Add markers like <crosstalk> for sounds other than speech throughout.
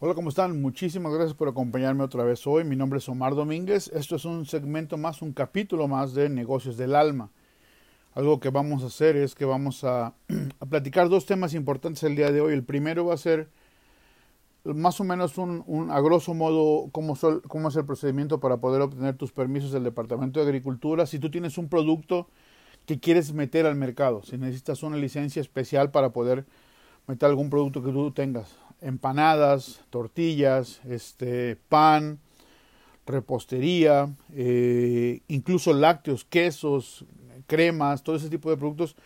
Hola, ¿cómo están? Muchísimas gracias por acompañarme otra vez hoy. Mi nombre es Omar Domínguez. Esto es un segmento más, un capítulo más de negocios del alma. Algo que vamos a hacer es que vamos a, <clears throat> platicar dos temas importantes el día de hoy. El primero va a ser más o menos un, un a grosso modo cómo, sol, cómo es el procedimiento para poder obtener tus permisos del Departamento de Agricultura. Si tú tienes un producto que quieres meter al mercado, si necesitas una licencia especial para poder meter algún producto que tú tengas empanadas, tortillas, este, pan, repostería, eh, incluso lácteos, quesos, cremas, todo ese tipo de productos.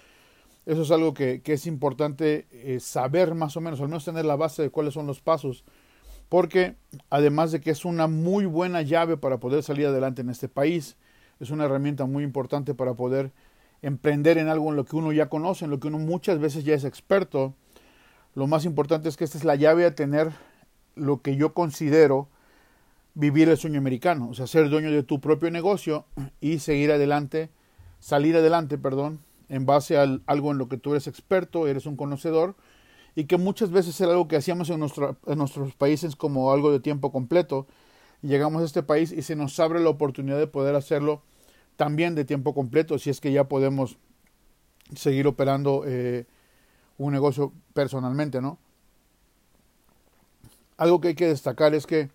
Eso es algo que, que es importante eh, saber más o menos, al menos tener la base de cuáles son los pasos, porque además de que es una muy buena llave para poder salir adelante en este país, es una herramienta muy importante para poder emprender en algo en lo que uno ya conoce, en lo que uno muchas veces ya es experto, lo más importante es que esta es la llave a tener lo que yo considero vivir el sueño americano, o sea, ser dueño de tu propio negocio y seguir adelante, salir adelante, perdón, en base a algo en lo que tú eres experto, eres un conocedor, y que muchas veces era algo que hacíamos en, nuestro, en nuestros países como algo de tiempo completo, llegamos a este país y se nos abre la oportunidad de poder hacerlo también de tiempo completo, si es que ya podemos seguir operando eh, un negocio personalmente, ¿no? Algo que hay que destacar es que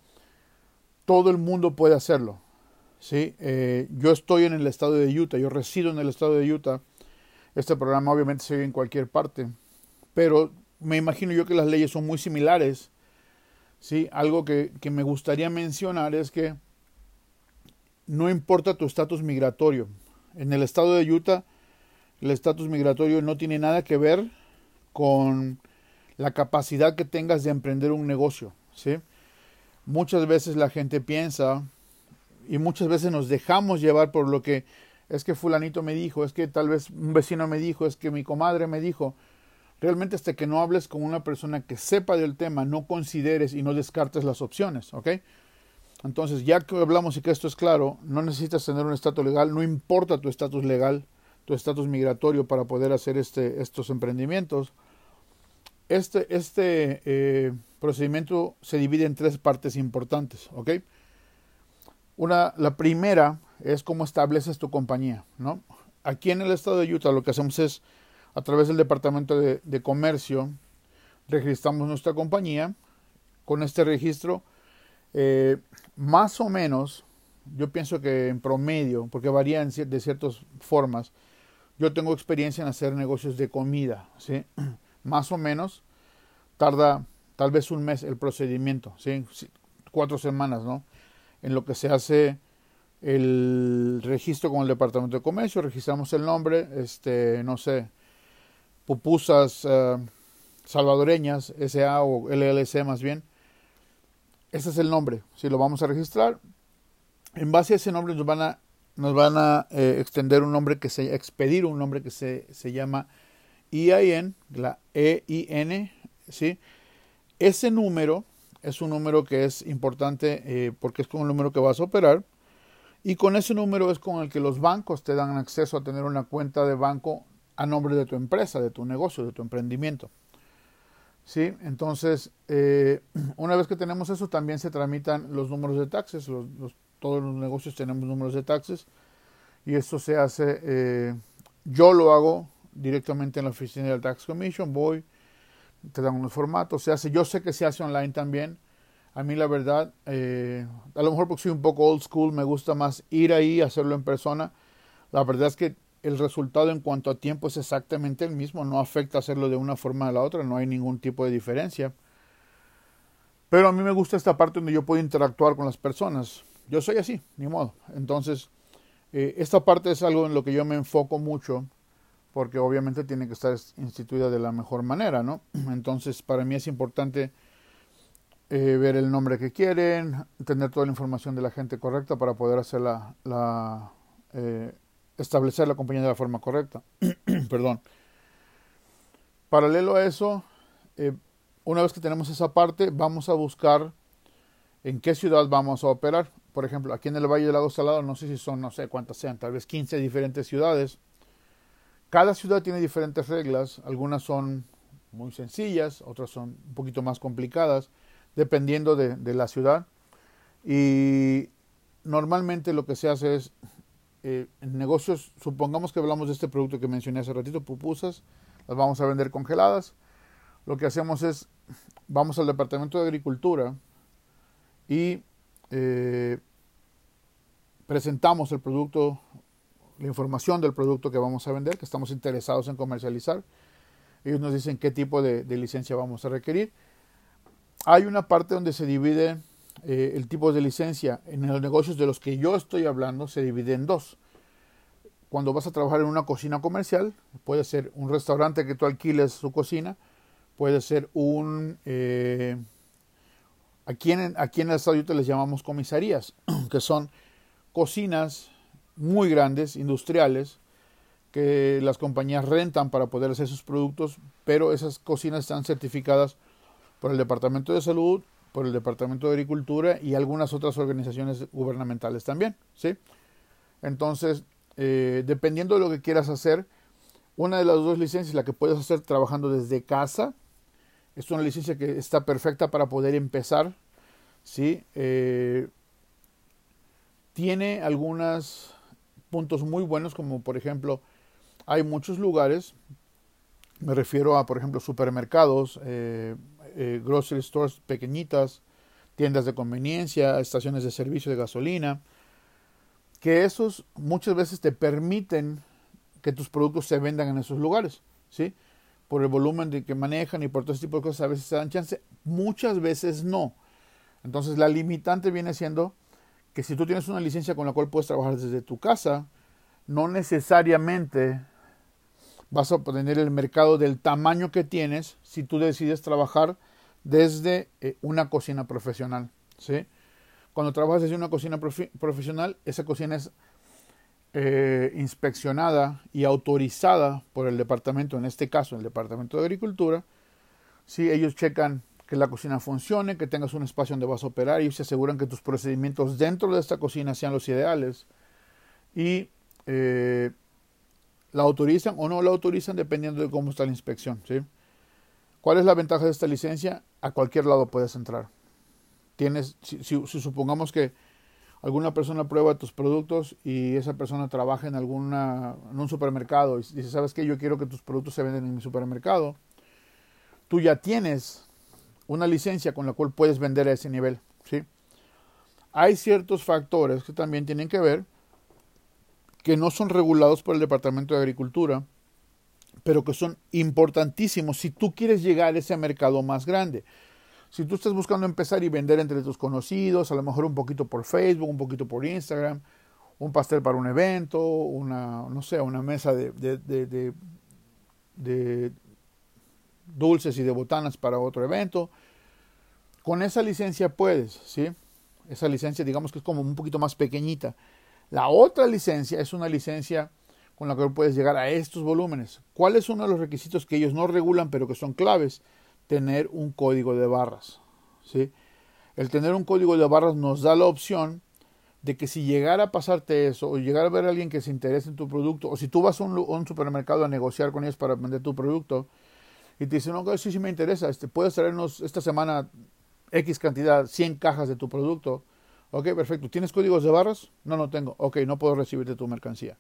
todo el mundo puede hacerlo, ¿sí? Eh, yo estoy en el estado de Utah, yo resido en el estado de Utah. Este programa obviamente se ve en cualquier parte, pero me imagino yo que las leyes son muy similares, ¿sí? Algo que, que me gustaría mencionar es que no importa tu estatus migratorio. En el estado de Utah, el estatus migratorio no tiene nada que ver con la capacidad que tengas de emprender un negocio, ¿sí? Muchas veces la gente piensa y muchas veces nos dejamos llevar por lo que es que fulanito me dijo, es que tal vez un vecino me dijo, es que mi comadre me dijo. Realmente hasta que no hables con una persona que sepa del tema, no consideres y no descartes las opciones, ¿ok? Entonces, ya que hablamos y que esto es claro, no necesitas tener un estatus legal, no importa tu estatus legal, tu estatus migratorio para poder hacer este, estos emprendimientos. Este, este eh, procedimiento se divide en tres partes importantes, ¿ok? Una, la primera es cómo estableces tu compañía, ¿no? Aquí en el estado de Utah lo que hacemos es, a través del Departamento de, Comercio, registramos nuestra compañía. Con este registro, eh, más o menos, yo pienso que en promedio, porque varía de ciertas formas, yo tengo experiencia en hacer negocios de comida, ¿sí? Más o menos tarda tal vez un mes el procedimiento, ¿sí? cuatro semanas, ¿no? En lo que se hace el registro con el Departamento de Comercio, registramos el nombre, este, no sé, pupusas uh, salvadoreñas, SA o LLC más bien. Ese es el nombre, si lo vamos a registrar. En base a ese nombre nos van a, nos van a eh, extender un nombre que se, expedir un nombre que se, se llama EIN, la EIN, ¿sí? Ese número es un número que es importante eh, porque es con el número que vas a operar y con ese número es con el que los bancos te dan acceso a tener una cuenta de banco a nombre de tu empresa, de tu negocio, de tu emprendimiento. ¿Sí? Entonces, eh, <clears throat> una vez que tenemos eso, también se tramitan los números de taxes. Todos los negocios tenemos números de taxes. Y esto se hace, eh, yo lo hago directamente en la oficina del Tax Commission. Voy, te dan unos formatos, se hace, yo sé que se hace online también. A mí la verdad, eh, a lo mejor porque soy un poco old school, me gusta más ir ahí, hacerlo en persona. La verdad es que el resultado en cuanto a tiempo es exactamente el mismo, no afecta hacerlo de una forma a la otra, no hay ningún tipo de diferencia. Pero a mí me gusta esta parte donde yo puedo interactuar con las personas. Yo soy así, ni modo. Entonces, eh, esta parte es algo en lo que yo me enfoco mucho porque obviamente tiene que estar instituida de la mejor manera, ¿no? <clears throat> Entonces, para mí es importante eh, ver el nombre que quieren, tener toda la información de la gente correcta para poder hacer la, eh, establecer la compañía de la forma correcta. <clears throat> Perdón. Paralelo a eso, eh, una vez que tenemos esa parte, vamos a buscar en qué ciudad vamos a operar. Por ejemplo, aquí en el Valle del Lago Salado, no sé si son, no sé cuántas sean, tal vez 15 diferentes ciudades cada ciudad tiene diferentes reglas, algunas son muy sencillas, otras son un poquito más complicadas, dependiendo de, la ciudad. Y normalmente lo que se hace es, eh, en negocios, supongamos que hablamos de este producto que mencioné hace ratito, pupusas, las vamos a vender congeladas. Lo que hacemos es, vamos al departamento de agricultura y eh, presentamos el producto, la información del producto que vamos a vender, que estamos interesados en comercializar. Ellos nos dicen qué tipo de, licencia vamos a requerir. Hay una parte donde se divide eh, el tipo de licencia. En los negocios de los que yo estoy hablando se divide en dos. Cuando vas a trabajar en una cocina comercial, puede ser un restaurante que tú alquiles su cocina, puede ser un... Eh, aquí, en, aquí en el estado les llamamos comisarías, <clears throat> que son cocinas muy grandes, industriales, que las compañías rentan para poder hacer sus productos, pero esas cocinas están certificadas por el Departamento de Salud, por el Departamento de Agricultura y algunas otras organizaciones gubernamentales también, ¿sí? Entonces, eh, dependiendo de lo que quieras hacer, una de las dos licencias, la que puedes hacer trabajando desde casa, es una licencia que está perfecta para poder empezar, ¿sí? Eh, tiene algunos puntos muy buenos, como por ejemplo, hay muchos lugares, me refiero a, por ejemplo, supermercados, eh, eh, grocery stores pequeñitas, tiendas de conveniencia, estaciones de servicio de gasolina, que esos muchas veces te permiten que tus productos se vendan en esos lugares, ¿sí? Por el volumen de que manejan y por todo ese tipo de cosas a veces se dan chance, muchas veces no. Entonces la limitante viene siendo que si tú tienes una licencia con la cual puedes trabajar desde tu casa, no necesariamente vas a obtener el mercado del tamaño que tienes si tú decides trabajar desde eh, una cocina profesional. ¿sí? Cuando trabajas desde una cocina profesional, esa cocina es eh, inspeccionada y autorizada por el departamento, en este caso el departamento de agricultura. Si ellos checan que la cocina funcione, que tengas un espacio donde vas a operar y se aseguran que tus procedimientos dentro de esta cocina sean los ideales y eh, la autorizan o no la autorizan dependiendo de cómo está la inspección. ¿sí? ¿Cuál es la ventaja de esta licencia? A cualquier lado puedes entrar. Tienes, si, supongamos que alguna persona prueba tus productos y esa persona trabaja en alguna en un supermercado y dice, ¿sabes qué? Yo quiero que tus productos se venden en mi supermercado. Tú ya tienes una licencia con la cual puedes vender a ese nivel. ¿sí? Hay ciertos factores que también tienen que ver que no son regulados por el Departamento de Agricultura, pero que son importantísimos si tú quieres llegar a ese mercado más grande. Si tú estás buscando empezar y vender entre tus conocidos, a lo mejor un poquito por Facebook, un poquito por Instagram, un pastel para un evento, una, no sé, una mesa de, de, de, de dulces y de botanas para otro evento. Con esa licencia puedes, ¿sí? Esa licencia digamos que es como un poquito más pequeñita. La otra licencia es una licencia con la que puedes llegar a estos volúmenes. ¿Cuál es uno de los requisitos que ellos no regulan pero que son claves? Tener un código de barras, ¿sí? El tener un código de barras nos da la opción de que si llegara a pasarte eso, o llegar a ver a alguien que se interese en tu producto, o si tú vas a un, supermercado a negociar con ellos para vender tu producto, y te dicen, no, sí, sí me interesa, este, puedes traernos esta semana X cantidad, 100 cajas de tu producto. Ok, perfecto. ¿Tienes códigos de barras? No, no tengo. Ok, no puedo recibirte tu mercancía.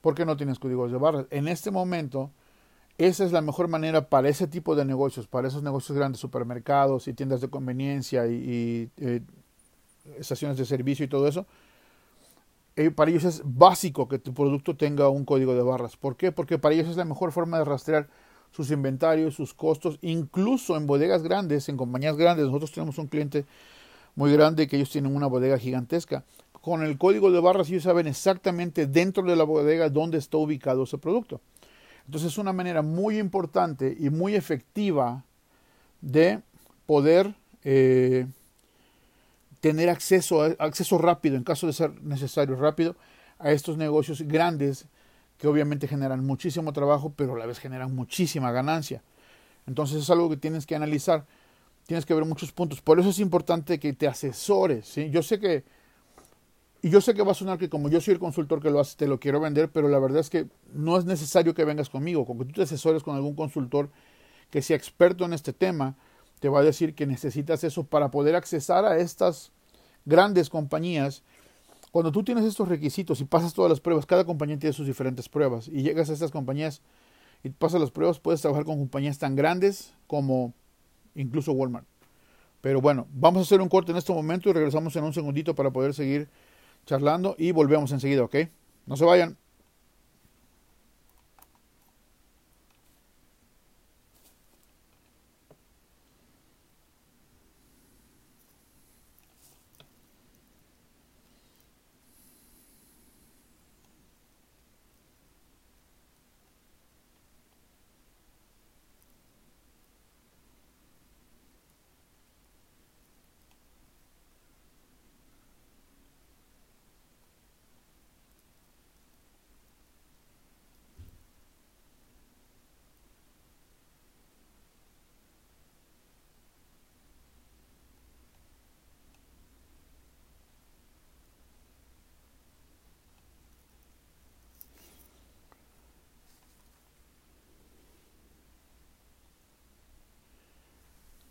¿Por qué no tienes códigos de barras? En este momento, esa es la mejor manera para ese tipo de negocios, para esos negocios grandes, supermercados y tiendas de conveniencia y, eh, estaciones de servicio y todo eso. Eh, para ellos es básico que tu producto tenga un código de barras. ¿Por qué? Porque para ellos es la mejor forma de rastrear sus inventarios, sus costos, incluso en bodegas grandes, en compañías grandes. Nosotros tenemos un cliente muy grande que ellos tienen una bodega gigantesca. Con el código de barras ellos saben exactamente dentro de la bodega dónde está ubicado ese producto. Entonces es una manera muy importante y muy efectiva de poder eh, tener acceso, acceso rápido, en caso de ser necesario rápido, a estos negocios grandes que obviamente generan muchísimo trabajo, pero a la vez generan muchísima ganancia. Entonces es algo que tienes que analizar, tienes que ver muchos puntos. Por eso es importante que te asesores. Yo sé que, y yo sé que va a sonar que como yo soy el consultor que lo hace, te lo quiero vender, pero la verdad es que no es necesario que vengas conmigo, con que tú te asesores con algún consultor que sea experto en este tema te va a decir que necesitas eso para poder accesar a estas grandes compañías. Cuando tú tienes estos requisitos y pasas todas las pruebas, cada compañía tiene sus diferentes pruebas y llegas a estas compañías y pasas las pruebas, puedes trabajar con compañías tan grandes como incluso Walmart. Pero bueno, vamos a hacer un corte en este momento y regresamos en un segundito para poder seguir charlando y volvemos enseguida, ¿ok? No se vayan.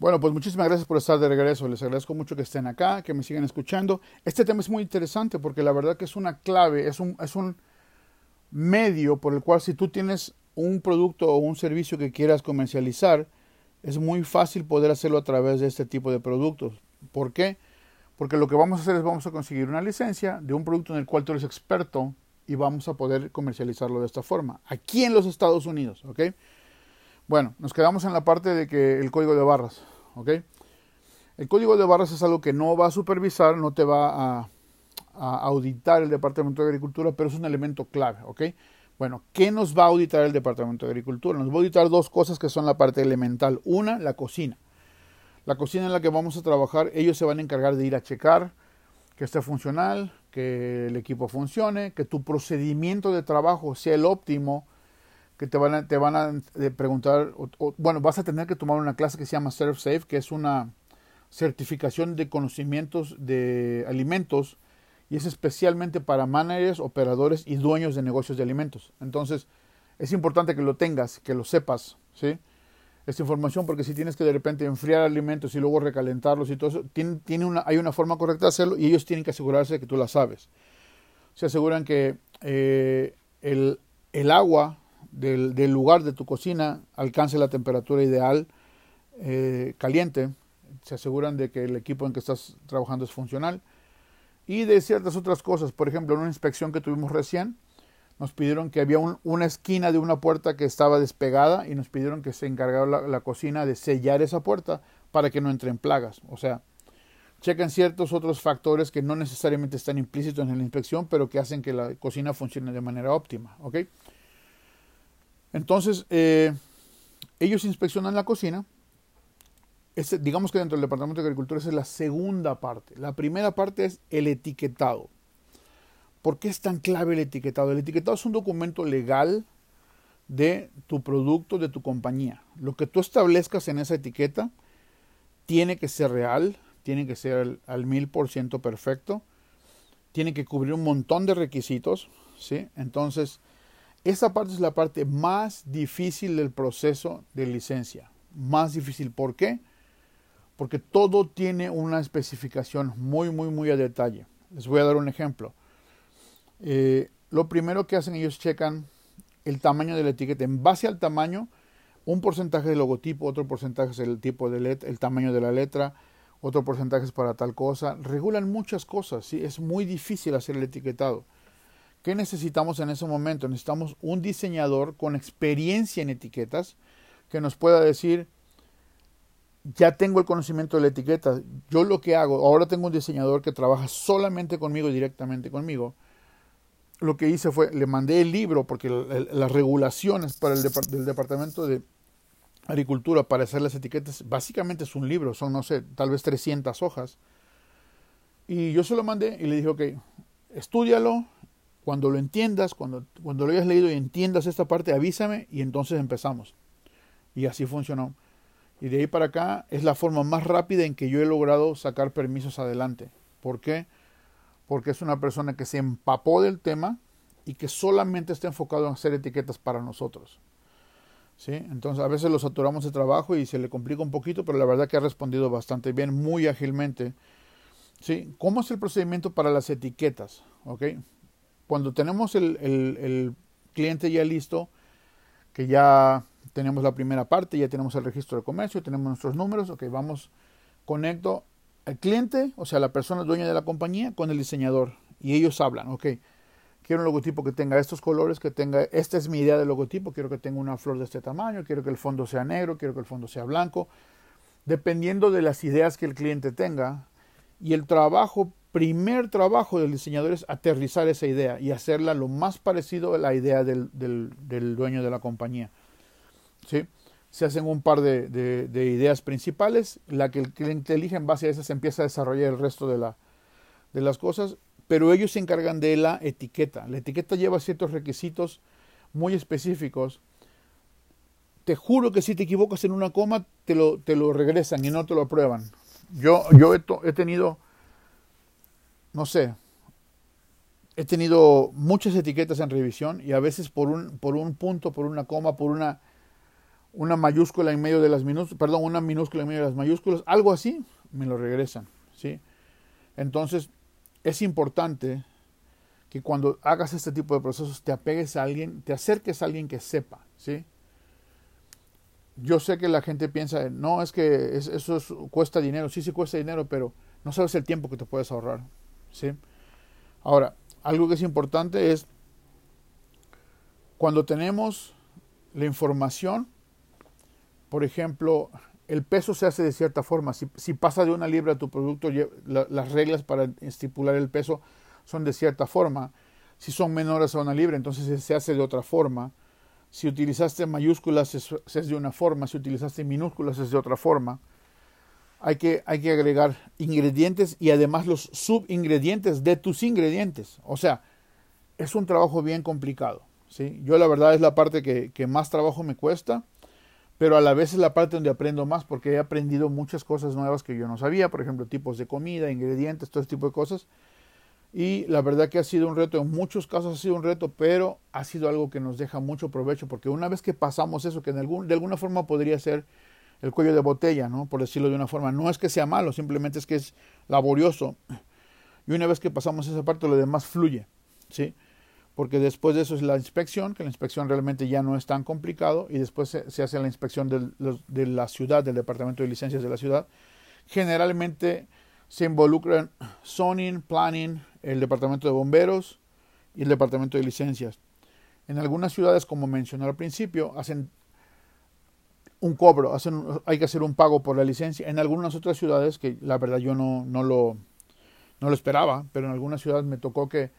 Bueno, pues muchísimas gracias por estar de regreso. Les agradezco mucho que estén acá, que me sigan escuchando. Este tema es muy interesante porque la verdad que es una clave, es un, es un medio por el cual si tú tienes un producto o un servicio que quieras comercializar, es muy fácil poder hacerlo a través de este tipo de productos. ¿Por qué? Porque lo que vamos a hacer es vamos a conseguir una licencia de un producto en el cual tú eres experto y vamos a poder comercializarlo de esta forma, aquí en los Estados Unidos, ¿ok? Bueno, nos quedamos en la parte de que el código de barras, ¿ok? El código de barras es algo que no va a supervisar, no te va a, auditar el Departamento de Agricultura, pero es un elemento clave, ¿ok? Bueno, ¿qué nos va a auditar el Departamento de Agricultura? Nos va a auditar dos cosas que son la parte elemental. Una, la cocina. La cocina en la que vamos a trabajar, ellos se van a encargar de ir a checar que esté funcional, que el equipo funcione, que tu procedimiento de trabajo sea el óptimo, que te van a, te van a eh, preguntar, bueno, vas a tener que tomar una clase que se llama Serve Safe, que es una certificación de conocimientos de alimentos y es especialmente para managers, operadores y dueños de negocios de alimentos. Entonces, es importante que lo tengas, que lo sepas, ¿sí? Esta información, porque si tienes que de repente enfriar alimentos y luego recalentarlos y todo eso, tiene, tiene una, hay una forma correcta de hacerlo y ellos tienen que asegurarse de que tú la sabes. Se aseguran que eh, el, el agua del, lugar de tu cocina alcance la temperatura ideal eh, caliente, se aseguran de que el equipo en que estás trabajando es funcional y de ciertas otras cosas. Por ejemplo, en una inspección que tuvimos recién, nos pidieron que había una esquina de una puerta que estaba despegada y nos pidieron que se encargara la, cocina de sellar esa puerta para que no entren plagas. O sea, chequen ciertos otros factores que no necesariamente están implícitos en la inspección, pero que hacen que la cocina funcione de manera óptima. ¿ok? Entonces, eh, ellos inspeccionan la cocina. Este, digamos que dentro del Departamento de Agricultura esa es la segunda parte. La primera parte es el etiquetado. ¿Por qué es tan clave el etiquetado? El etiquetado es un documento legal de tu producto, de tu compañía. Lo que tú establezcas en esa etiqueta tiene que ser real, tiene que ser al mil por ciento perfecto, tiene que cubrir un montón de requisitos, ¿sí? Entonces, esa parte es la parte más difícil del proceso de licencia. Más difícil. ¿Por qué? Porque todo tiene una especificación muy, muy, muy a detalle. Les voy a dar un ejemplo. Eh, lo primero que hacen ellos checan el tamaño de la etiqueta. En base al tamaño, un porcentaje del logotipo, otro porcentaje es el tipo de letra, el tamaño de la letra, otro porcentaje es para tal cosa. Regulan muchas cosas. ¿sí? Es muy difícil hacer el etiquetado. ¿Qué necesitamos en ese momento? Necesitamos un diseñador con experiencia en etiquetas que nos pueda decir, ya tengo el conocimiento de la etiqueta, yo lo que hago, ahora tengo un diseñador que trabaja solamente conmigo, directamente conmigo. Lo que hice fue, le mandé el libro, porque las regulaciones para el del Departamento de Agricultura para hacer las etiquetas, básicamente es un libro, son, no sé, tal vez 300 hojas. Y yo se lo mandé y le dije, ok, estudialo, cuando lo entiendas, cuando, cuando lo hayas leído y entiendas esta parte, avísame y entonces empezamos. Y así funcionó. Y de ahí para acá es la forma más rápida en que yo he logrado sacar permisos adelante. ¿Por qué? Porque es una persona que se empapó del tema y que solamente está enfocado en hacer etiquetas para nosotros. ¿sí? Entonces a veces lo saturamos de trabajo y se le complica un poquito, pero la verdad que ha respondido bastante bien, muy ágilmente. ¿sí? ¿Cómo es el procedimiento para las etiquetas? ¿ok? Cuando tenemos el, el cliente ya listo, que ya tenemos la primera parte, ya tenemos el registro de comercio, tenemos nuestros números, ok, vamos, conecto al cliente, o sea, la persona dueña de la compañía, con el diseñador y ellos hablan, ok, quiero un logotipo que tenga estos colores, que tenga, esta es mi idea de logotipo, quiero que tenga una flor de este tamaño, quiero que el fondo sea negro, quiero que el fondo sea blanco, dependiendo de las ideas que el cliente tenga y el trabajo, primer trabajo del diseñador es aterrizar esa idea y hacerla lo más parecido a la idea del, del dueño de la compañía. ¿sí? Se hacen un par de, ideas principales, la que el cliente elige en base a esas se empieza a desarrollar el resto de, la, de las cosas, pero ellos se encargan de la etiqueta. La etiqueta lleva ciertos requisitos muy específicos. Te juro que si te equivocas en una coma, te lo, te lo regresan y no te lo aprueban. Yo, yo he tenido, no sé, he tenido muchas etiquetas en revisión y a veces por un, por un punto, por una coma, por una una mayúscula en medio de las minúsculas, perdón, una minúscula en medio de las mayúsculas, algo así, me lo regresan, ¿sí? Entonces, es importante que cuando hagas este tipo de procesos te apegues a alguien, te acerques a alguien que sepa, ¿sí? Yo sé que la gente piensa, no, es que eso cuesta dinero, sí, sí cuesta dinero, pero no sabes el tiempo que te puedes ahorrar, ¿sí? Ahora, algo que es importante es cuando tenemos la información, por ejemplo, el peso se hace de cierta forma. Si, pasa de una libra a tu producto, las reglas para estipular el peso son de cierta forma. Si son menores a una libra, entonces se hace de otra forma. Si utilizaste mayúsculas es, de una forma, si utilizaste minúsculas es de otra forma. Hay que, hay que agregar ingredientes y además los subingredientes de tus ingredientes. O sea, es un trabajo bien complicado. ¿sí? Yo la verdad es la parte que, que más trabajo me cuesta pero a la vez es la parte donde aprendo más porque he aprendido muchas cosas nuevas que yo no sabía, por ejemplo, tipos de comida, ingredientes, todo ese tipo de cosas. Y la verdad que ha sido un reto, en muchos casos ha sido un reto, pero ha sido algo que nos deja mucho provecho, porque una vez que pasamos eso, que de alguna forma podría ser el cuello de botella, ¿no? por decirlo de una forma, no es que sea malo, simplemente es que es laborioso. Y una vez que pasamos esa parte, lo demás fluye. ¿sí? porque después de eso es la inspección, que la inspección realmente ya no es tan complicado, y después se, hace la inspección de la ciudad, del departamento de licencias de la ciudad. Generalmente se involucran zoning, planning, el departamento de bomberos y el departamento de licencias. En algunas ciudades, como mencioné al principio, hacen un cobro, hay que hacer un pago por la licencia. En algunas otras ciudades, que la verdad yo no, no, lo, no lo esperaba, pero en algunas ciudades me tocó que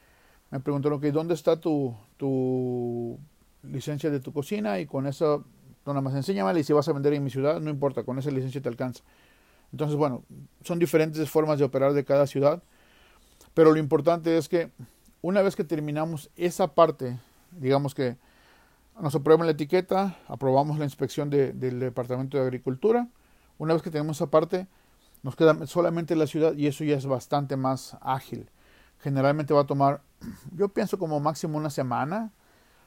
me preguntaron, que ¿dónde está tu, tu licencia de tu cocina? Y con eso, nada más enséñame y si vas a vender en mi ciudad, no importa, con esa licencia te alcanza. Entonces, bueno, son diferentes formas de operar de cada ciudad, pero lo importante es que una vez que terminamos esa parte, digamos que nos aprueban la etiqueta, aprobamos la inspección del Departamento de Agricultura, una vez que tenemos esa parte, nos queda solamente la ciudad y eso ya es bastante más ágil. Generalmente va a tomar <clears throat> yo pienso como máximo una semana.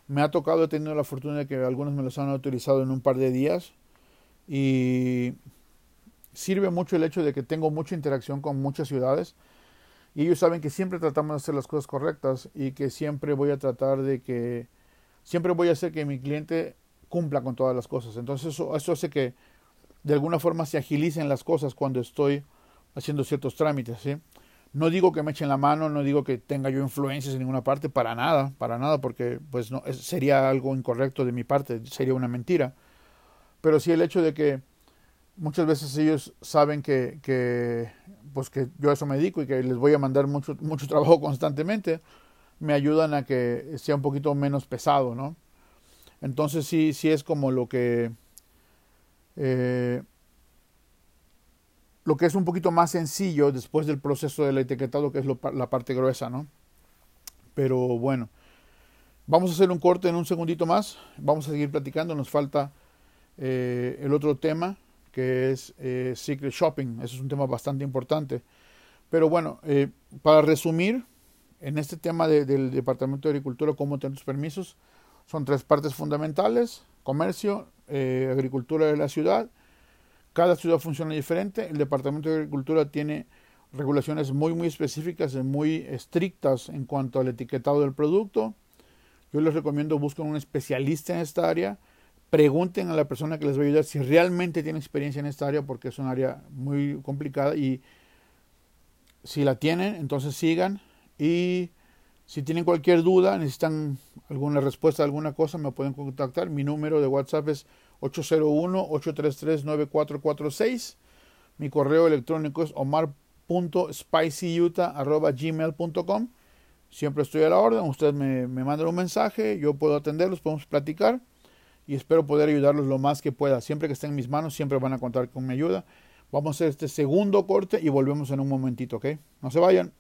Me ha tocado, he tenido la fortuna de que algunos me los han autorizado en un par de días. Y sirve mucho el hecho de que tengo mucha interacción con muchas ciudades. Y ellos saben que siempre tratamos de hacer las cosas correctas y que siempre voy a tratar de que, siempre voy a hacer que mi cliente cumpla con todas las cosas. Entonces eso, eso hace que de alguna forma se agilicen las cosas cuando estoy haciendo ciertos trámites. ¿sí? No digo que me echen la mano, no digo que tenga yo influencias en ninguna parte, para nada, para nada, porque pues no sería algo incorrecto de mi parte, sería una mentira. Pero sí el hecho de que muchas veces ellos saben que, pues que yo a eso me dedico y que les voy a mandar mucho, mucho trabajo <laughs> constantemente, me ayudan a que sea un poquito menos pesado, ¿no? Entonces sí, sí es como lo que eh, lo que es un poquito más sencillo después del proceso del etiquetado, que es la parte gruesa, ¿no? Pero bueno, vamos a hacer un corte en un segundito más, vamos a seguir platicando, nos falta eh, el otro tema, que es eh, Secret Shopping, eso es un tema bastante importante. Pero bueno, para resumir, en este tema del Departamento de Agricultura, cómo tener tus permisos, son tres partes fundamentales, comercio, eh, agricultura de la ciudad. Cada ciudad funciona diferente. El Departamento de Agricultura tiene regulaciones muy, muy específicas y muy estrictas en cuanto al etiquetado del producto. Yo les recomiendo busquen un especialista en esta área. Pregunten a la persona que les va a ayudar si realmente tiene experiencia en esta área porque es un área muy complicada y si la tienen, entonces sigan y si tienen cualquier duda, necesitan alguna respuesta alguna cosa, me pueden contactar. Mi número de WhatsApp es 801-833-9446. Mi correo electrónico es omar.spicyutah.gmail.com. Siempre estoy a la orden. Ustedes me, me mandan un mensaje, yo puedo atenderlos, podemos platicar y espero poder ayudarlos lo más que pueda. Siempre que estén en mis manos, siempre van a contar con mi ayuda. Vamos a hacer este segundo corte y volvemos en un momentito, ¿ok? No se vayan.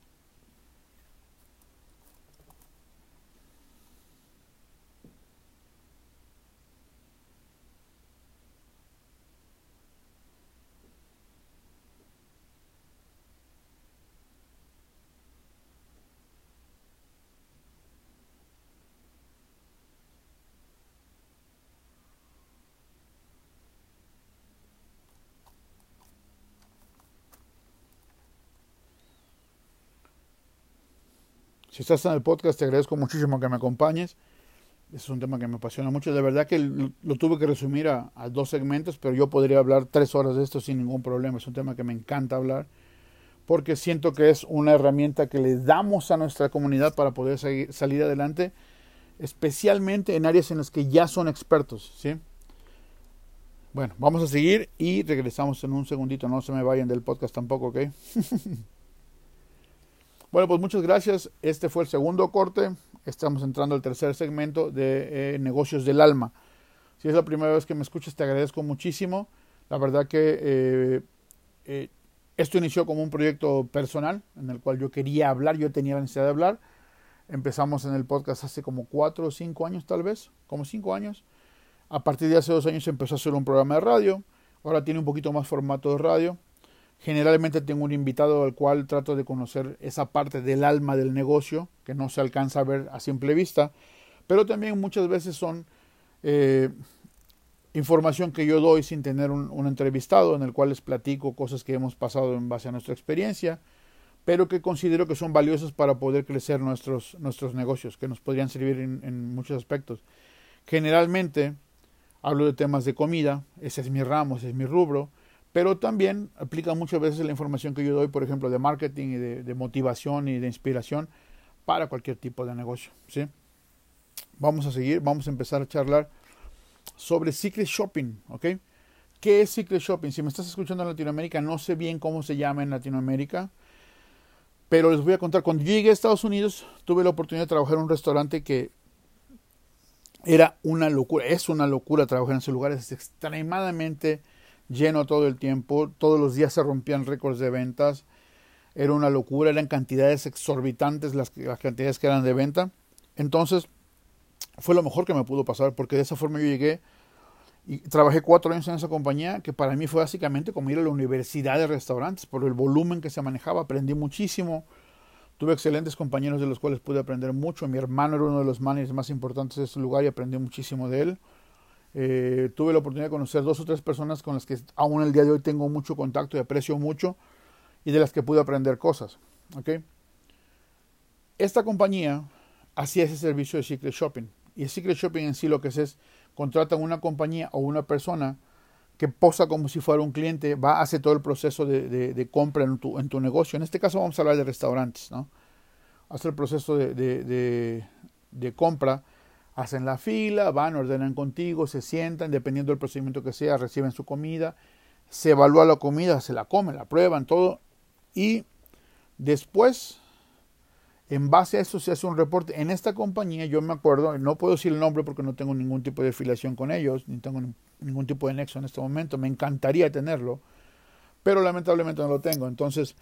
Si estás en el podcast, te agradezco muchísimo que me acompañes. Es un tema que me apasiona mucho. De verdad que lo, tuve que resumir a, dos segmentos, pero yo podría hablar tres horas de esto sin ningún problema. Es un tema que me encanta hablar porque siento que es una herramienta que le damos a nuestra comunidad para poder salir adelante, especialmente en áreas en las que ya son expertos. ¿sí? Bueno, vamos a seguir y regresamos en un segundito. No se me vayan del podcast tampoco, ¿ok? <laughs> Bueno, pues muchas gracias. Este fue el segundo corte. Estamos entrando al tercer segmento de eh, negocios del alma. Si es la primera vez que me escuchas, te agradezco muchísimo. La verdad que eh, eh, esto inició como un proyecto personal en el cual yo quería hablar, yo tenía la necesidad de hablar. Empezamos en el podcast hace como cuatro o cinco años tal vez, como cinco años. A partir de hace dos años empezó a hacer un programa de radio. Ahora tiene un poquito más formato de radio. Generalmente tengo un invitado al cual trato de conocer esa parte del alma del negocio que no se alcanza a ver a simple vista, pero también muchas veces son eh, información que yo doy sin tener un, entrevistado en el cual les platico cosas que hemos pasado en base a nuestra experiencia, pero que considero que son valiosas para poder crecer nuestros, nuestros negocios, que nos podrían servir en, en muchos aspectos. Generalmente hablo de temas de comida, ese es mi ramo, ese es mi rubro, pero también aplica muchas veces la información que yo doy, por ejemplo, de marketing y de, motivación y de inspiración para cualquier tipo de negocio. ¿sí? Vamos a seguir, vamos a empezar a charlar sobre Secret Shopping. ¿ok? ¿Qué es Secret Shopping? Si me estás escuchando en Latinoamérica, no sé bien cómo se llama en Latinoamérica, pero les voy a contar. Cuando llegué a Estados Unidos, tuve la oportunidad de trabajar en un restaurante que era una locura, es una locura trabajar en ese lugar, es extremadamente lleno todo el tiempo, todos los días se rompían récords de ventas, era una locura, eran cantidades exorbitantes las, cantidades que eran de venta. Entonces, fue lo mejor que me pudo pasar, porque de esa forma yo llegué y trabajé cuatro años en esa compañía, que para mí fue básicamente como ir a la universidad de restaurantes, por el volumen que se manejaba, aprendí muchísimo. Tuve excelentes compañeros de los cuales pude aprender mucho. Mi hermano era uno de los managers más importantes de ese lugar y aprendí muchísimo de él. Eh, tuve la oportunidad de conocer dos o tres personas con las que aún el día de hoy tengo mucho contacto y aprecio mucho y de las que pude aprender cosas. ¿okay? Esta compañía hacía ese servicio de Secret Shopping. Y el Secret Shopping en sí lo que es es contratan una compañía o una persona que posa como si fuera un cliente, va, hace todo el proceso de, compra en tu, en tu, negocio. En este caso vamos a hablar de restaurantes, ¿no? Hace el proceso de compra hacen la fila, van, ordenan contigo, se sientan, dependiendo del procedimiento que sea, reciben su comida, se evalúa la comida, se la comen, la prueban, todo, y después, en base a eso, se hace un reporte. En esta compañía, yo me acuerdo, no puedo decir el nombre porque no tengo ningún tipo de afiliación con ellos, ni tengo ningún tipo de nexo en este momento, me encantaría tenerlo, pero lamentablemente no lo tengo. Entonces,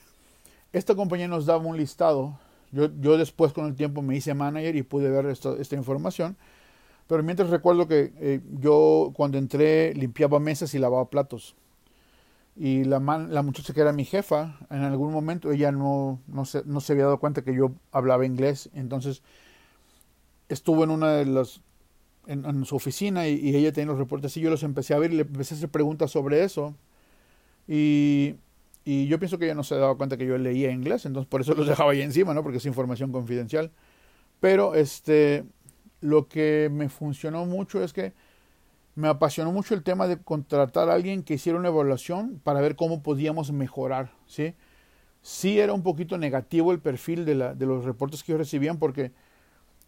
esta compañía nos daba un listado yo, yo después con el tiempo me hice manager y pude ver esta información. Pero mientras recuerdo que eh, yo cuando entré limpiaba mesas y lavaba platos. Y la, la muchacha que era mi jefa, en algún momento ella no, no, se, no se había dado cuenta que yo hablaba inglés. Entonces estuvo en una de las en, su oficina y, ella tenía los reportes y yo los empecé a ver y le empecé a hacer preguntas sobre eso. Y, y yo pienso que ella no se daba cuenta que yo leía inglés, entonces por eso los dejaba ahí encima, ¿no? Porque es información confidencial. Pero este, lo que me funcionó mucho es que me apasionó mucho el tema de contratar a alguien que hiciera una evaluación para ver cómo podíamos mejorar, ¿sí? Sí era un poquito negativo el perfil de, la, de los reportes que yo recibían porque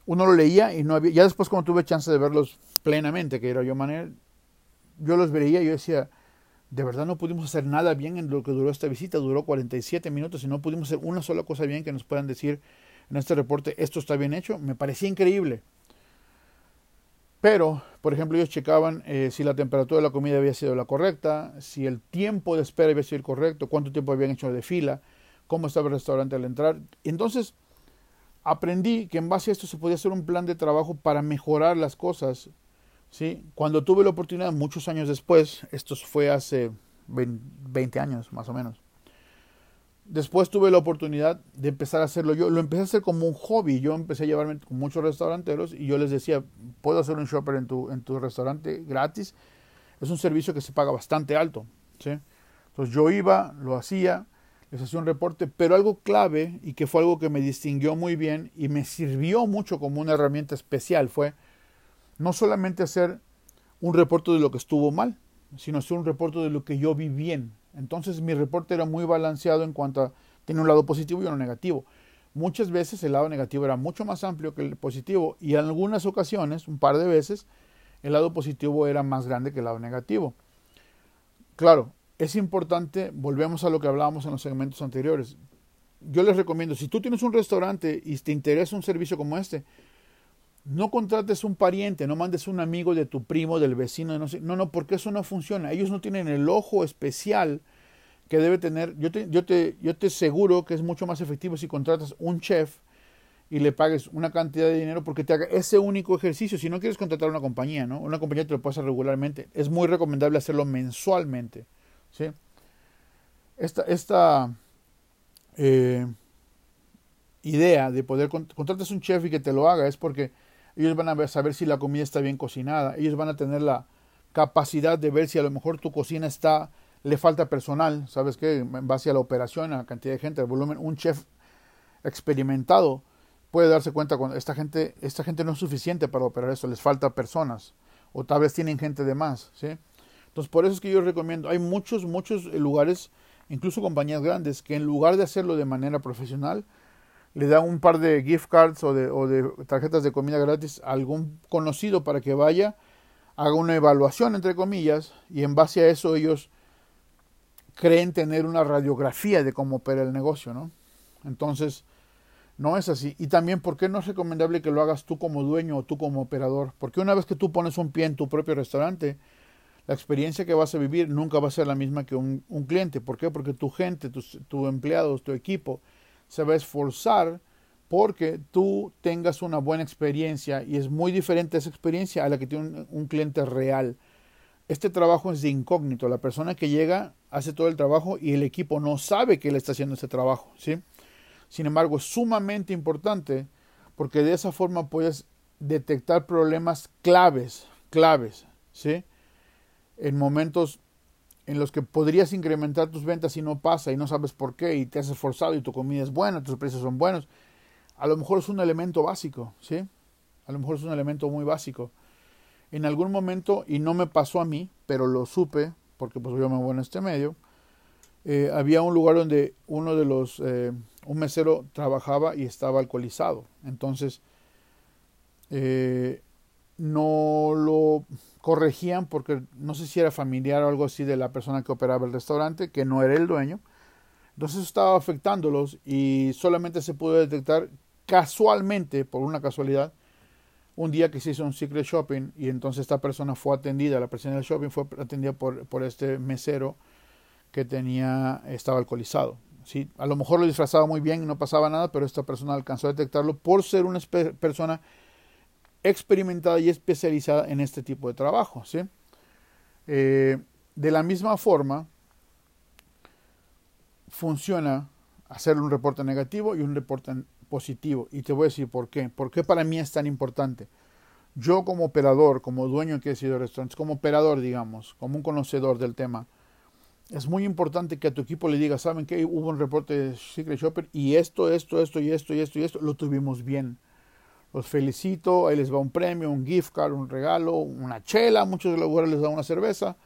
uno lo leía y no había, ya después cuando tuve chance de verlos plenamente, que era yo manera, yo los veía y yo decía, de verdad no pudimos hacer nada bien en lo que duró esta visita, duró 47 minutos y no pudimos hacer una sola cosa bien que nos puedan decir en este reporte, esto está bien hecho, me parecía increíble. Pero, por ejemplo, ellos checaban eh, si la temperatura de la comida había sido la correcta, si el tiempo de espera había sido el correcto, cuánto tiempo habían hecho de fila, cómo estaba el restaurante al entrar. Entonces, aprendí que en base a esto se podía hacer un plan de trabajo para mejorar las cosas. ¿Sí? Cuando tuve la oportunidad, muchos años después, esto fue hace 20 años más o menos, después tuve la oportunidad de empezar a hacerlo yo. Lo empecé a hacer como un hobby. Yo empecé a llevarme con muchos restauranteros y yo les decía, puedo hacer un shopper en tu, restaurante gratis. Es un servicio que se paga bastante alto. ¿sí? Entonces yo iba, lo hacía, les hacía un reporte, pero algo clave y que fue algo que me distinguió muy bien y me sirvió mucho como una herramienta especial fue no solamente hacer un reporte de lo que estuvo mal, sino hacer un reporte de lo que yo vi bien. Entonces mi reporte era muy balanceado en cuanto a tiene un lado positivo y uno negativo. Muchas veces el lado negativo era mucho más amplio que el positivo y en algunas ocasiones, un par de veces, el lado positivo era más grande que el lado negativo. Claro, es importante, volvemos a lo que hablábamos en los segmentos anteriores. Yo les recomiendo, si tú tienes un restaurante y te interesa un servicio como este, no contrates un pariente, no mandes un amigo de tu primo, del vecino, no no, porque eso no funciona. Ellos no tienen el ojo especial que debe tener. Yo te, yo te, yo te aseguro que es mucho más efectivo si contratas un chef y le pagues una cantidad de dinero porque te haga ese único ejercicio. Si no quieres contratar una compañía, ¿no? Una compañía te lo hacer regularmente. Es muy recomendable hacerlo mensualmente. ¿sí? Esta, esta eh, idea de poder contratar un chef y que te lo haga es porque ellos van a saber si la comida está bien cocinada, ellos van a tener la capacidad de ver si a lo mejor tu cocina está le falta personal, sabes qué, en base a la operación, a la cantidad de gente, al volumen, un chef experimentado puede darse cuenta cuando esta gente esta gente no es suficiente para operar eso, les falta personas o tal vez tienen gente de más, ¿sí? Entonces, por eso es que yo recomiendo, hay muchos, muchos lugares, incluso compañías grandes, que en lugar de hacerlo de manera profesional, le dan un par de gift cards o de, o de tarjetas de comida gratis a algún conocido para que vaya, haga una evaluación, entre comillas, y en base a eso ellos creen tener una radiografía de cómo opera el negocio, ¿no? Entonces, no es así. Y también, ¿por qué no es recomendable que lo hagas tú como dueño o tú como operador? Porque una vez que tú pones un pie en tu propio restaurante, la experiencia que vas a vivir nunca va a ser la misma que un, cliente. ¿Por qué? Porque tu gente, tus tu empleados, tu equipo se va a esforzar porque tú tengas una buena experiencia y es muy diferente esa experiencia a la que tiene un, cliente real. Este trabajo es de incógnito. La persona que llega hace todo el trabajo y el equipo no sabe que él está haciendo ese trabajo. ¿sí? Sin embargo, es sumamente importante porque de esa forma puedes detectar problemas claves, claves, ¿sí? en momentos en los que podrías incrementar tus ventas y no pasa y no sabes por qué y te has esforzado y tu comida es buena, tus precios son buenos, a lo mejor es un elemento básico, ¿sí? A lo mejor es un elemento muy básico. En algún momento, y no me pasó a mí, pero lo supe, porque pues yo me voy en este medio, eh, había un lugar donde uno de los, eh, un mesero trabajaba y estaba alcoholizado. Entonces, eh, no lo corregían porque no sé si era familiar o algo así de la persona que operaba el restaurante, que no era el dueño. Entonces estaba afectándolos y solamente se pudo detectar casualmente, por una casualidad, un día que se hizo un secret shopping y entonces esta persona fue atendida, la persona del shopping fue atendida por, por este mesero que tenía, estaba alcoholizado. ¿sí? A lo mejor lo disfrazaba muy bien y no pasaba nada, pero esta persona alcanzó a detectarlo por ser una persona experimentada y especializada en este tipo de trabajo. Eh, de la misma forma, funciona hacer un reporte negativo y un reporte positivo. Y te voy a decir por qué. ¿Por qué para mí es tan importante? yo como operador, como dueño que he sido de restaurantes, como operador, digamos, como un conocedor del tema, es muy importante que a tu equipo le diga, ¿saben que Hubo un reporte de Secret Shopper y esto, esto, esto y esto y esto y esto, lo tuvimos bien. Los felicito, ahí les va un premio, un gift card, un regalo, una chela, muchos lugares les da una cerveza.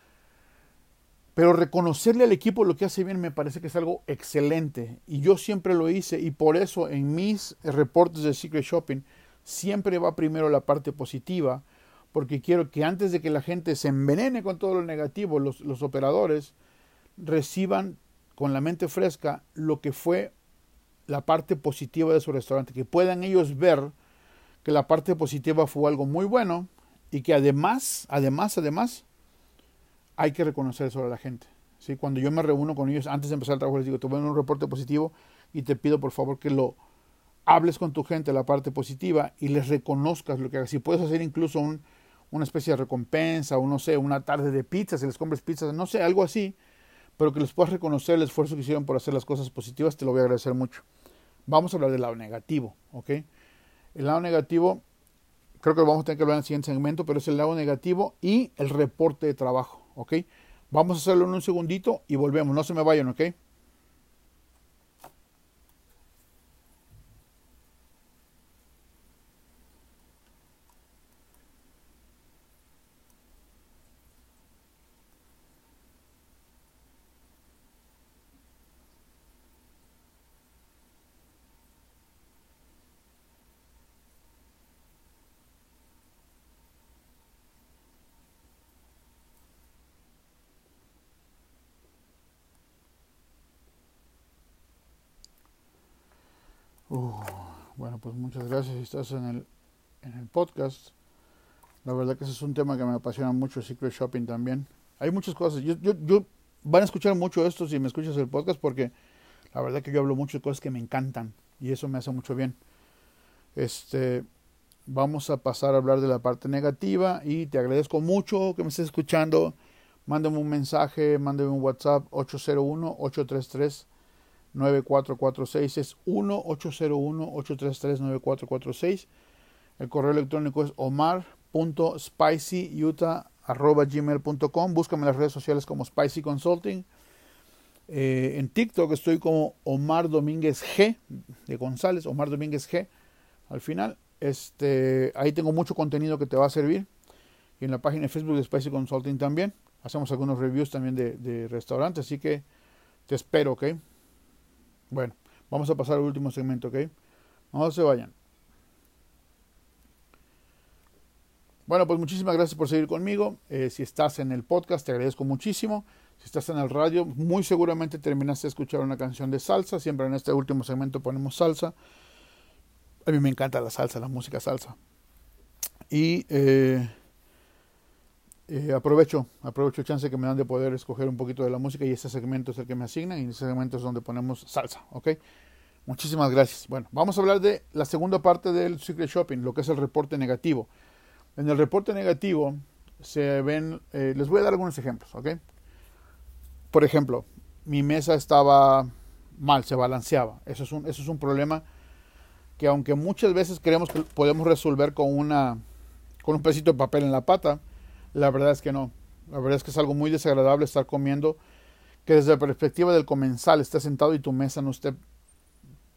Pero reconocerle al equipo lo que hace bien me parece que es algo excelente. Y yo siempre lo hice y por eso en mis reportes de Secret Shopping siempre va primero la parte positiva. Porque quiero que antes de que la gente se envenene con todo lo negativo, los, los operadores reciban con la mente fresca lo que fue la parte positiva de su restaurante. Que puedan ellos ver que la parte positiva fue algo muy bueno y que además, además, además, hay que reconocer eso a la gente. ¿sí? Cuando yo me reúno con ellos antes de empezar el trabajo, les digo, te voy a dar un reporte positivo y te pido por favor que lo hables con tu gente, la parte positiva, y les reconozcas lo que hagas. Si puedes hacer incluso un, una especie de recompensa, o no sé, una tarde de pizza, si les compres pizzas, no sé, algo así, pero que les puedas reconocer el esfuerzo que hicieron por hacer las cosas positivas, te lo voy a agradecer mucho. Vamos a hablar del lado negativo, ¿ok? El lado negativo, creo que lo vamos a tener que hablar en el siguiente segmento, pero es el lado negativo y el reporte de trabajo. ¿ok? Vamos a hacerlo en un segundito y volvemos, no se me vayan, ¿ok? Bueno, pues muchas gracias si estás en el, en el podcast. La verdad que ese es un tema que me apasiona mucho, Secret Shopping también. Hay muchas cosas. Yo, yo, yo van a escuchar mucho esto si me escuchas el podcast porque la verdad que yo hablo mucho de cosas que me encantan y eso me hace mucho bien. Este, vamos a pasar a hablar de la parte negativa y te agradezco mucho que me estés escuchando. Mándame un mensaje, mándame un WhatsApp 801 833 9446 es 1-801-833-9446. El correo electrónico es omar.spicyutah.gmail.com. Búscame en las redes sociales como Spicy Consulting. Eh, en TikTok estoy como Omar Domínguez G de González, Omar Domínguez G al final. Este, ahí tengo mucho contenido que te va a servir. Y en la página de Facebook de Spicy Consulting también. Hacemos algunos reviews también de, de restaurantes, así que te espero, ¿ok? Bueno, vamos a pasar al último segmento, ¿ok? No se vayan. Bueno, pues muchísimas gracias por seguir conmigo. Eh, si estás en el podcast, te agradezco muchísimo. Si estás en el radio, muy seguramente terminaste de escuchar una canción de salsa. Siempre en este último segmento ponemos salsa. A mí me encanta la salsa, la música salsa. Y eh, eh, aprovecho, aprovecho el chance que me dan de poder escoger un poquito de la música y ese segmento es el que me asignan y ese segmento es donde ponemos salsa, ¿ok? Muchísimas gracias. Bueno, vamos a hablar de la segunda parte del Secret Shopping, lo que es el reporte negativo. En el reporte negativo se ven, eh, les voy a dar algunos ejemplos, ¿ok? Por ejemplo, mi mesa estaba mal, se balanceaba. Eso es un, eso es un problema que aunque muchas veces creemos que podemos resolver con, una, con un pedacito de papel en la pata, la verdad es que no. La verdad es que es algo muy desagradable estar comiendo que desde la perspectiva del comensal esté sentado y tu mesa no esté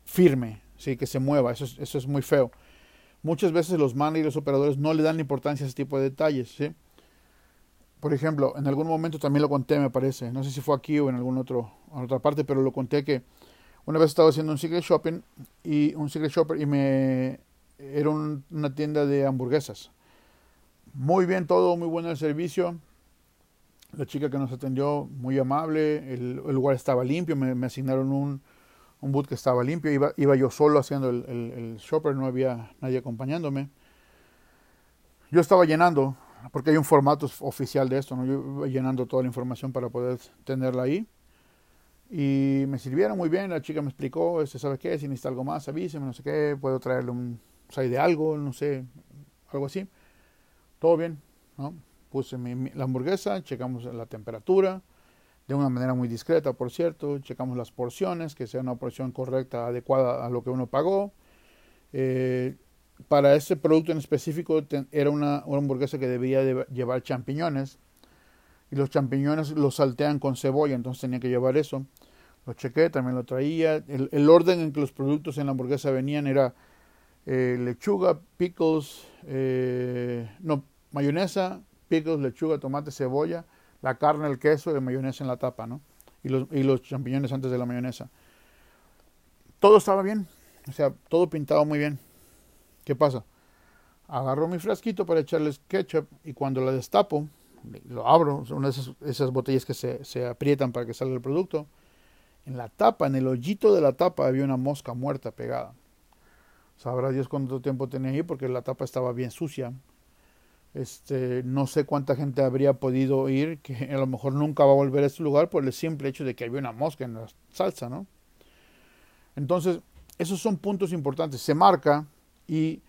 firme, ¿sí? que se mueva. Eso es, eso es muy feo. Muchas veces los managers y los operadores no le dan importancia a ese tipo de detalles. ¿sí? Por ejemplo, en algún momento también lo conté, me parece. No sé si fue aquí o en algún otro, en otra parte, pero lo conté que una vez estaba haciendo un secret shopping y un secret shopper y me era una tienda de hamburguesas muy bien todo, muy bueno el servicio. La chica que nos atendió, muy amable. El, lugar estaba limpio. Me, asignaron un, un boot que estaba limpio. Iba, iba yo solo haciendo el, el, shopper, no había nadie acompañándome. Yo estaba llenando, porque hay un formato oficial de esto, ¿no? Yo iba llenando toda la información para poder tenerla ahí. Y me sirvieron muy bien. La chica me explicó, este, ¿sabe qué? Si necesita algo más, avíseme, no sé qué. Puedo traerle un side de algo, no sé, algo así todo bien. Puse la hamburguesa, checamos la temperatura, de una manera muy discreta, por cierto, checamos las porciones, que sea una porción correcta, adecuada a lo que uno pagó. Eh, para ese producto en específico era una, una hamburguesa que debía llevar champiñones y los champiñones los saltean con cebolla, entonces tenía que llevar eso. Lo chequé, también lo traía. El, orden en que los productos en la hamburguesa venían era eh, lechuga, pickles, eh, no, mayonesa, pickles, lechuga, tomate, cebolla, la carne, el queso y mayonesa en la tapa, ¿no? Y los, y los champiñones antes de la mayonesa. Todo estaba bien, o sea, todo pintado muy bien. ¿Qué pasa? Agarro mi frasquito para echarles ketchup y cuando la destapo, lo abro, son esas, esas botellas que se, se, aprietan para que salga el producto. En la tapa, en el hoyito de la tapa, había una mosca muerta pegada. Sabrá Dios cuánto tiempo tenía ahí porque la tapa estaba bien sucia. Este, no sé cuánta gente habría podido ir, que a lo mejor nunca va a volver a este lugar por el simple hecho de que había una mosca en la salsa, ¿no? Entonces, esos son puntos importantes. Se marca y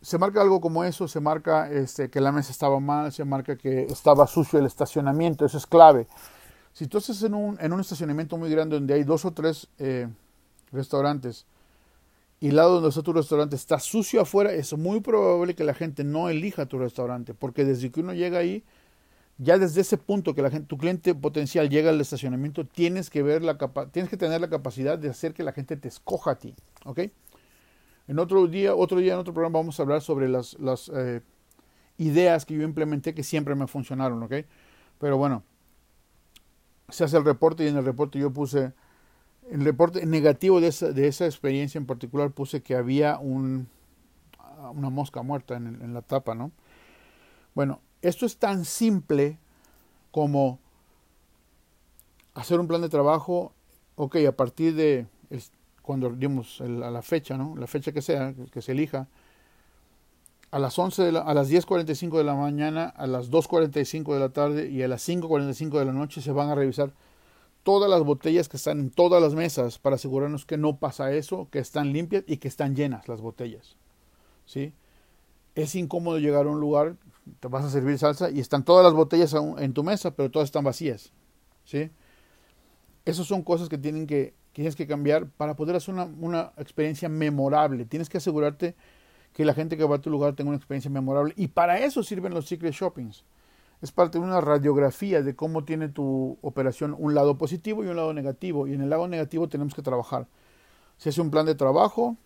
se marca algo como eso, se marca este, que la mesa estaba mal, se marca que estaba sucio el estacionamiento, eso es clave. Si tú estás en un, en un estacionamiento muy grande donde hay dos o tres eh, restaurantes y el lado donde está tu restaurante está sucio afuera, es muy probable que la gente no elija tu restaurante, porque desde que uno llega ahí, ya desde ese punto que la gente, tu cliente potencial llega al estacionamiento, tienes que ver la tienes que tener la capacidad de hacer que la gente te escoja a ti, ¿ok? En otro día, otro día en otro programa vamos a hablar sobre las, las eh, ideas que yo implementé que siempre me funcionaron, ¿ok? Pero bueno, se hace el reporte y en el reporte yo puse, el reporte negativo de esa, de esa experiencia en particular puse que había un, una mosca muerta en, en la tapa, ¿no? Bueno, esto es tan simple como hacer un plan de trabajo, ok, a partir de cuando dimos a la fecha, ¿no? La fecha que sea, que se elija, a las 11 de la, a las 10.45 de la mañana, a las 2.45 de la tarde y a las 5.45 de la noche se van a revisar todas las botellas que están en todas las mesas para asegurarnos que no pasa eso, que están limpias y que están llenas las botellas. ¿Sí? Es incómodo llegar a un lugar, te vas a servir salsa y están todas las botellas en tu mesa, pero todas están vacías. ¿Sí? Esas son cosas que tienen tienes que cambiar para poder hacer una, una, experiencia memorable. Tienes que asegurarte que la gente que va a tu lugar tenga una experiencia memorable. Y para eso sirven los secret shoppings. Es parte de una radiografía de cómo tiene tu operación un lado positivo y un lado negativo. Y en el lado negativo tenemos que trabajar. Se hace un plan de trabajo.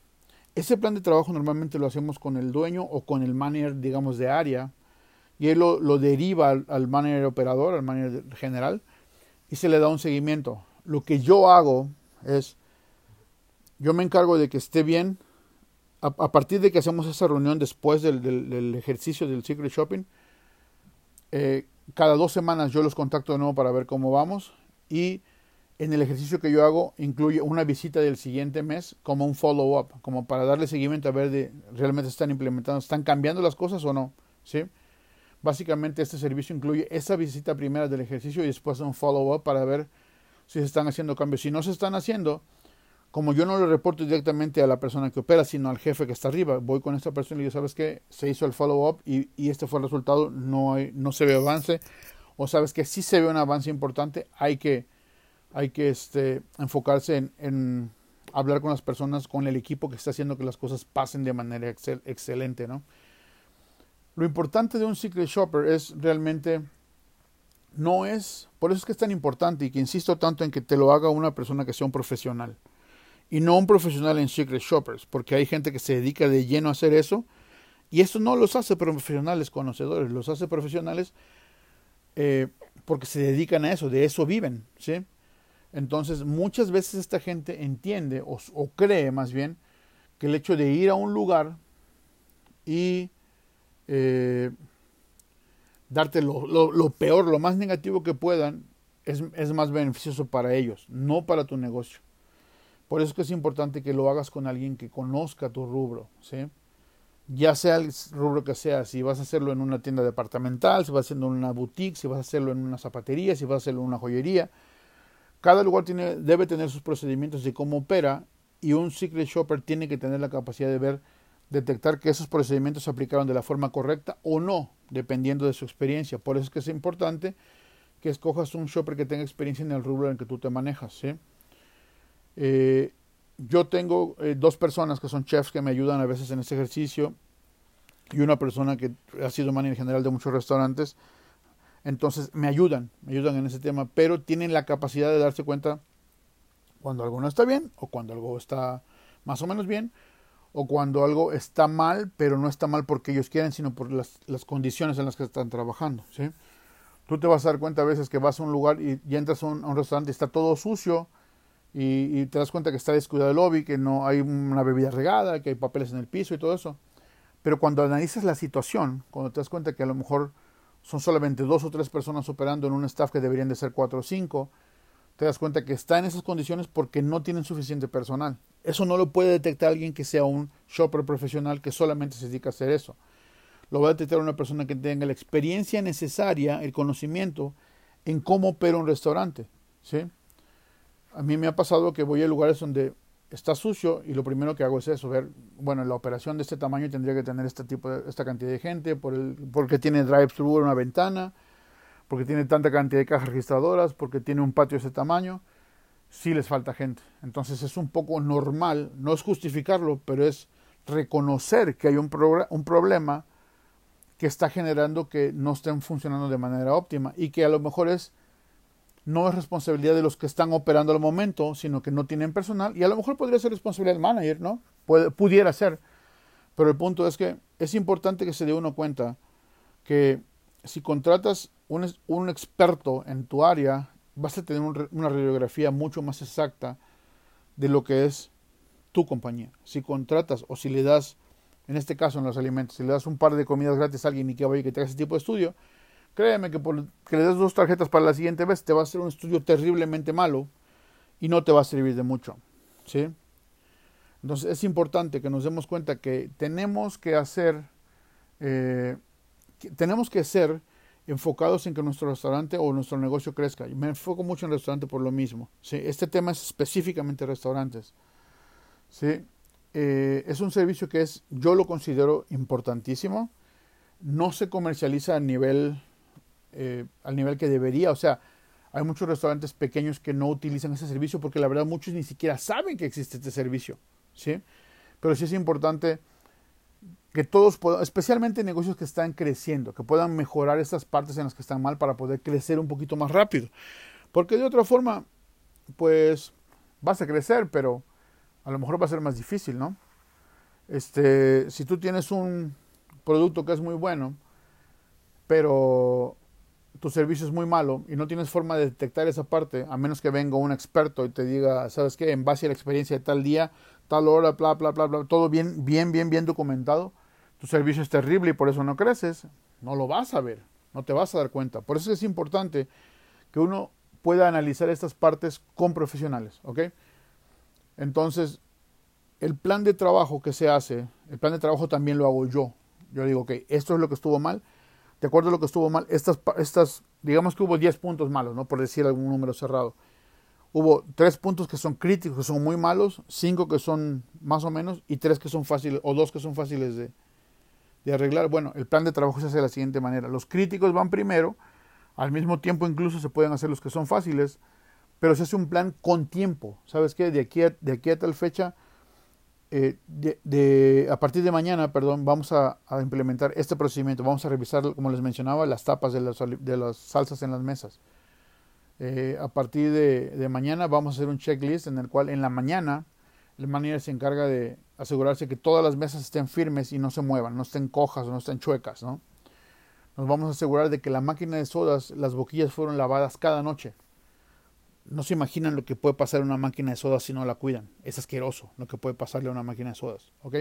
Ese plan de trabajo normalmente lo hacemos con el dueño o con el manager, digamos, de área. Y él lo, deriva al, al manager operador, al manager general, y se le da un seguimiento. Lo que yo hago es, yo me encargo de que esté bien. A, partir de que hacemos esa reunión después del, del, ejercicio del Secret Shopping, eh, cada dos semanas yo los contacto de nuevo para ver cómo vamos y en el ejercicio que yo hago incluye una visita del siguiente mes como un follow-up, como para darle seguimiento a ver de realmente están implementando, están cambiando las cosas o no, ¿sí? Básicamente este servicio incluye esa visita primera del ejercicio y después un follow-up para ver si se están haciendo cambios. Si no se están haciendo, como yo no le reporto directamente a la persona que opera, sino al jefe que está arriba, voy con esta persona y digo, ¿sabes qué? Se hizo el follow-up y, este fue el resultado, no, hay, no se ve avance, o sabes que sí se ve un avance importante, hay que, hay que este, enfocarse en, hablar con las personas, con el equipo que está haciendo que las cosas pasen de manera excel, excelente, ¿no? Lo importante de un secret shopper es realmente no es, por eso es que es tan importante y que insisto tanto en que te lo haga una persona que sea un profesional y no un profesional en secret shoppers, porque hay gente que se dedica de lleno a hacer eso y eso no los hace profesionales conocedores, los hace profesionales eh, porque se dedican a eso, de eso viven, ¿sí? Entonces muchas veces esta gente entiende o, cree más bien que el hecho de ir a un lugar y eh, darte lo, lo, peor, lo más negativo que puedan, es, es, más beneficioso para ellos, no para tu negocio. Por eso es que es importante que lo hagas con alguien que conozca tu rubro, ¿sí? Ya sea el rubro que sea, si vas a hacerlo en una tienda departamental, si vas a hacerlo en una boutique, si vas a hacerlo en una zapatería, si vas a hacerlo en una joyería. Cada lugar tiene, debe tener sus procedimientos de cómo opera y un secret shopper tiene que tener la capacidad de ver detectar que esos procedimientos se aplicaron de la forma correcta o no, dependiendo de su experiencia. Por eso es que es importante que escojas un shopper que tenga experiencia en el rubro en el que tú te manejas. Eh, yo tengo eh, dos personas que son chefs que me ayudan a veces en este ejercicio y una persona que ha sido manager general de muchos restaurantes. Entonces me ayudan, me ayudan en ese tema, pero tienen la capacidad de darse cuenta cuando algo no está bien o cuando algo está más o menos bien o cuando algo está mal, pero no está mal porque ellos quieren, sino por las, las condiciones en las que están trabajando. ¿sí? Tú te vas a dar cuenta a veces que vas a un lugar y, entras a un, restaurante y está todo sucio y, y, te das cuenta que está descuidado el lobby, que no hay una bebida regada, que hay papeles en el piso y todo eso. Pero cuando analizas la situación, cuando te das cuenta que a lo mejor son solamente dos o tres personas operando en un staff que deberían de ser cuatro o cinco, te das cuenta que está en esas condiciones porque no tienen suficiente personal. Eso no lo puede detectar alguien que sea un shopper profesional que solamente se dedica a hacer eso. Lo va a detectar una persona que tenga la experiencia necesaria, el conocimiento en cómo opera un restaurante. ¿sí? A mí me ha pasado que voy a lugares donde está sucio y lo primero que hago es eso, ver, bueno, la operación de este tamaño tendría que tener este tipo de, esta cantidad de gente porque tiene drive-thru en una ventana, porque tiene tanta cantidad de cajas registradoras, porque tiene un patio de ese tamaño, sí les falta gente. Entonces es un poco normal, no es justificarlo, pero es reconocer que hay un, un problema que está generando que no estén funcionando de manera óptima y que a lo mejor es no es responsabilidad de los que están operando al momento, sino que no tienen personal y a lo mejor podría ser responsabilidad del manager, ¿no? pudiera ser. Pero el punto es que es importante que se dé uno cuenta que si contratas un, un experto en tu área, vas a tener una radiografía mucho más exacta de lo que es tu compañía. Si contratas o si le das, en este caso en los alimentos, si le das un par de comidas gratis a alguien y que vaya que tenga ese tipo de estudio, créeme que por que le des dos tarjetas para la siguiente vez te va a hacer un estudio terriblemente malo y no te va a servir de mucho. ¿sí? Entonces es importante que nos demos cuenta que tenemos que hacer eh, tenemos que ser enfocados en que nuestro restaurante o nuestro negocio crezca. Me enfoco mucho en el restaurante por lo mismo. ¿sí? Este tema es específicamente restaurantes. ¿sí? Eh, es un servicio que es, yo lo considero importantísimo. No se comercializa a nivel, eh, al nivel que debería. O sea, hay muchos restaurantes pequeños que no utilizan ese servicio porque la verdad muchos ni siquiera saben que existe este servicio. ¿sí? Pero sí es importante que todos puedan, especialmente negocios que están creciendo, que puedan mejorar esas partes en las que están mal para poder crecer un poquito más rápido. Porque de otra forma, pues vas a crecer, pero a lo mejor va a ser más difícil, ¿no? Este, si tú tienes un producto que es muy bueno, pero tu servicio es muy malo y no tienes forma de detectar esa parte, a menos que venga un experto y te diga, ¿sabes qué? En base a la experiencia de tal día, tal hora, bla, bla, bla, bla, todo bien, bien, bien, bien documentado, tu servicio es terrible y por eso no creces, no lo vas a ver, no te vas a dar cuenta. Por eso es importante que uno pueda analizar estas partes con profesionales, ¿ok? Entonces, el plan de trabajo que se hace, el plan de trabajo también lo hago yo. Yo digo, ok, esto es lo que estuvo mal, de acuerdo a lo que estuvo mal, estas, estas digamos que hubo 10 puntos malos, ¿no? Por decir algún número cerrado. Hubo 3 puntos que son críticos, que son muy malos, 5 que son más o menos, y 3 que son fáciles, o 2 que son fáciles de, de arreglar. Bueno, el plan de trabajo se hace de la siguiente manera. Los críticos van primero, al mismo tiempo incluso se pueden hacer los que son fáciles, pero se hace un plan con tiempo. ¿Sabes qué? De aquí de aquí a tal fecha, eh, a partir de mañana, perdón, vamos a, implementar este procedimiento. Vamos a revisar, como les mencionaba, las tapas de las, salsas en las mesas. Eh, a partir de, de mañana vamos a hacer un checklist en el cual en la mañana el manager se encarga de asegurarse que todas las mesas estén firmes y no se muevan, no estén cojas o no estén chuecas, ¿no? Nos vamos a asegurar de que la máquina de sodas, las boquillas fueron lavadas cada noche. No se imaginan lo que puede pasar a una máquina de sodas si no la cuidan. Es asqueroso lo que puede pasarle a una máquina de sodas, ¿ok?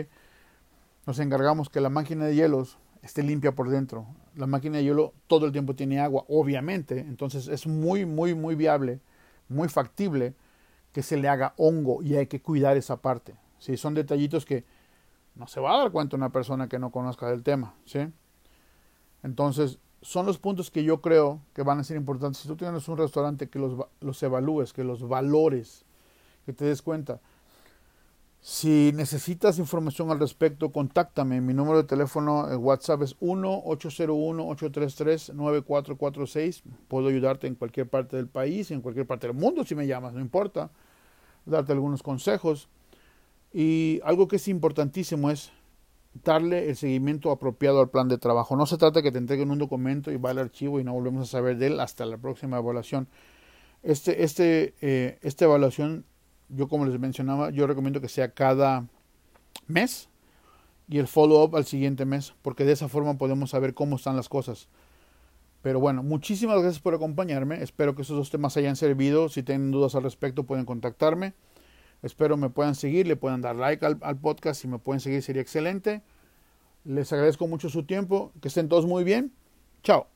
Nos encargamos que la máquina de hielos esté limpia por dentro. La máquina de hielo todo el tiempo tiene agua, obviamente. Entonces es muy, muy, muy viable, muy factible que se le haga hongo y hay que cuidar esa parte. ¿sí? Son detallitos que no se va a dar cuenta una persona que no conozca del tema. ¿sí? Entonces, son los puntos que yo creo que van a ser importantes. Si tú tienes un restaurante, que los, los evalúes, que los valores, que te des cuenta. Si necesitas información al respecto, contáctame. Mi número de teléfono en WhatsApp es 1-801-833-9446. Puedo ayudarte en cualquier parte del país, en cualquier parte del mundo si me llamas, no importa darte algunos consejos. Y algo que es importantísimo es darle el seguimiento apropiado al plan de trabajo. No se trata que te entreguen un documento y va al archivo y no volvemos a saber de él hasta la próxima evaluación. Este, este, eh, esta evaluación, yo como les mencionaba, yo recomiendo que sea cada mes y el follow-up al siguiente mes, porque de esa forma podemos saber cómo están las cosas. Pero bueno, muchísimas gracias por acompañarme. Espero que esos dos temas hayan servido. Si tienen dudas al respecto, pueden contactarme. Espero me puedan seguir, le puedan dar like al, al podcast. Si me pueden seguir, sería excelente. Les agradezco mucho su tiempo. Que estén todos muy bien. Chao.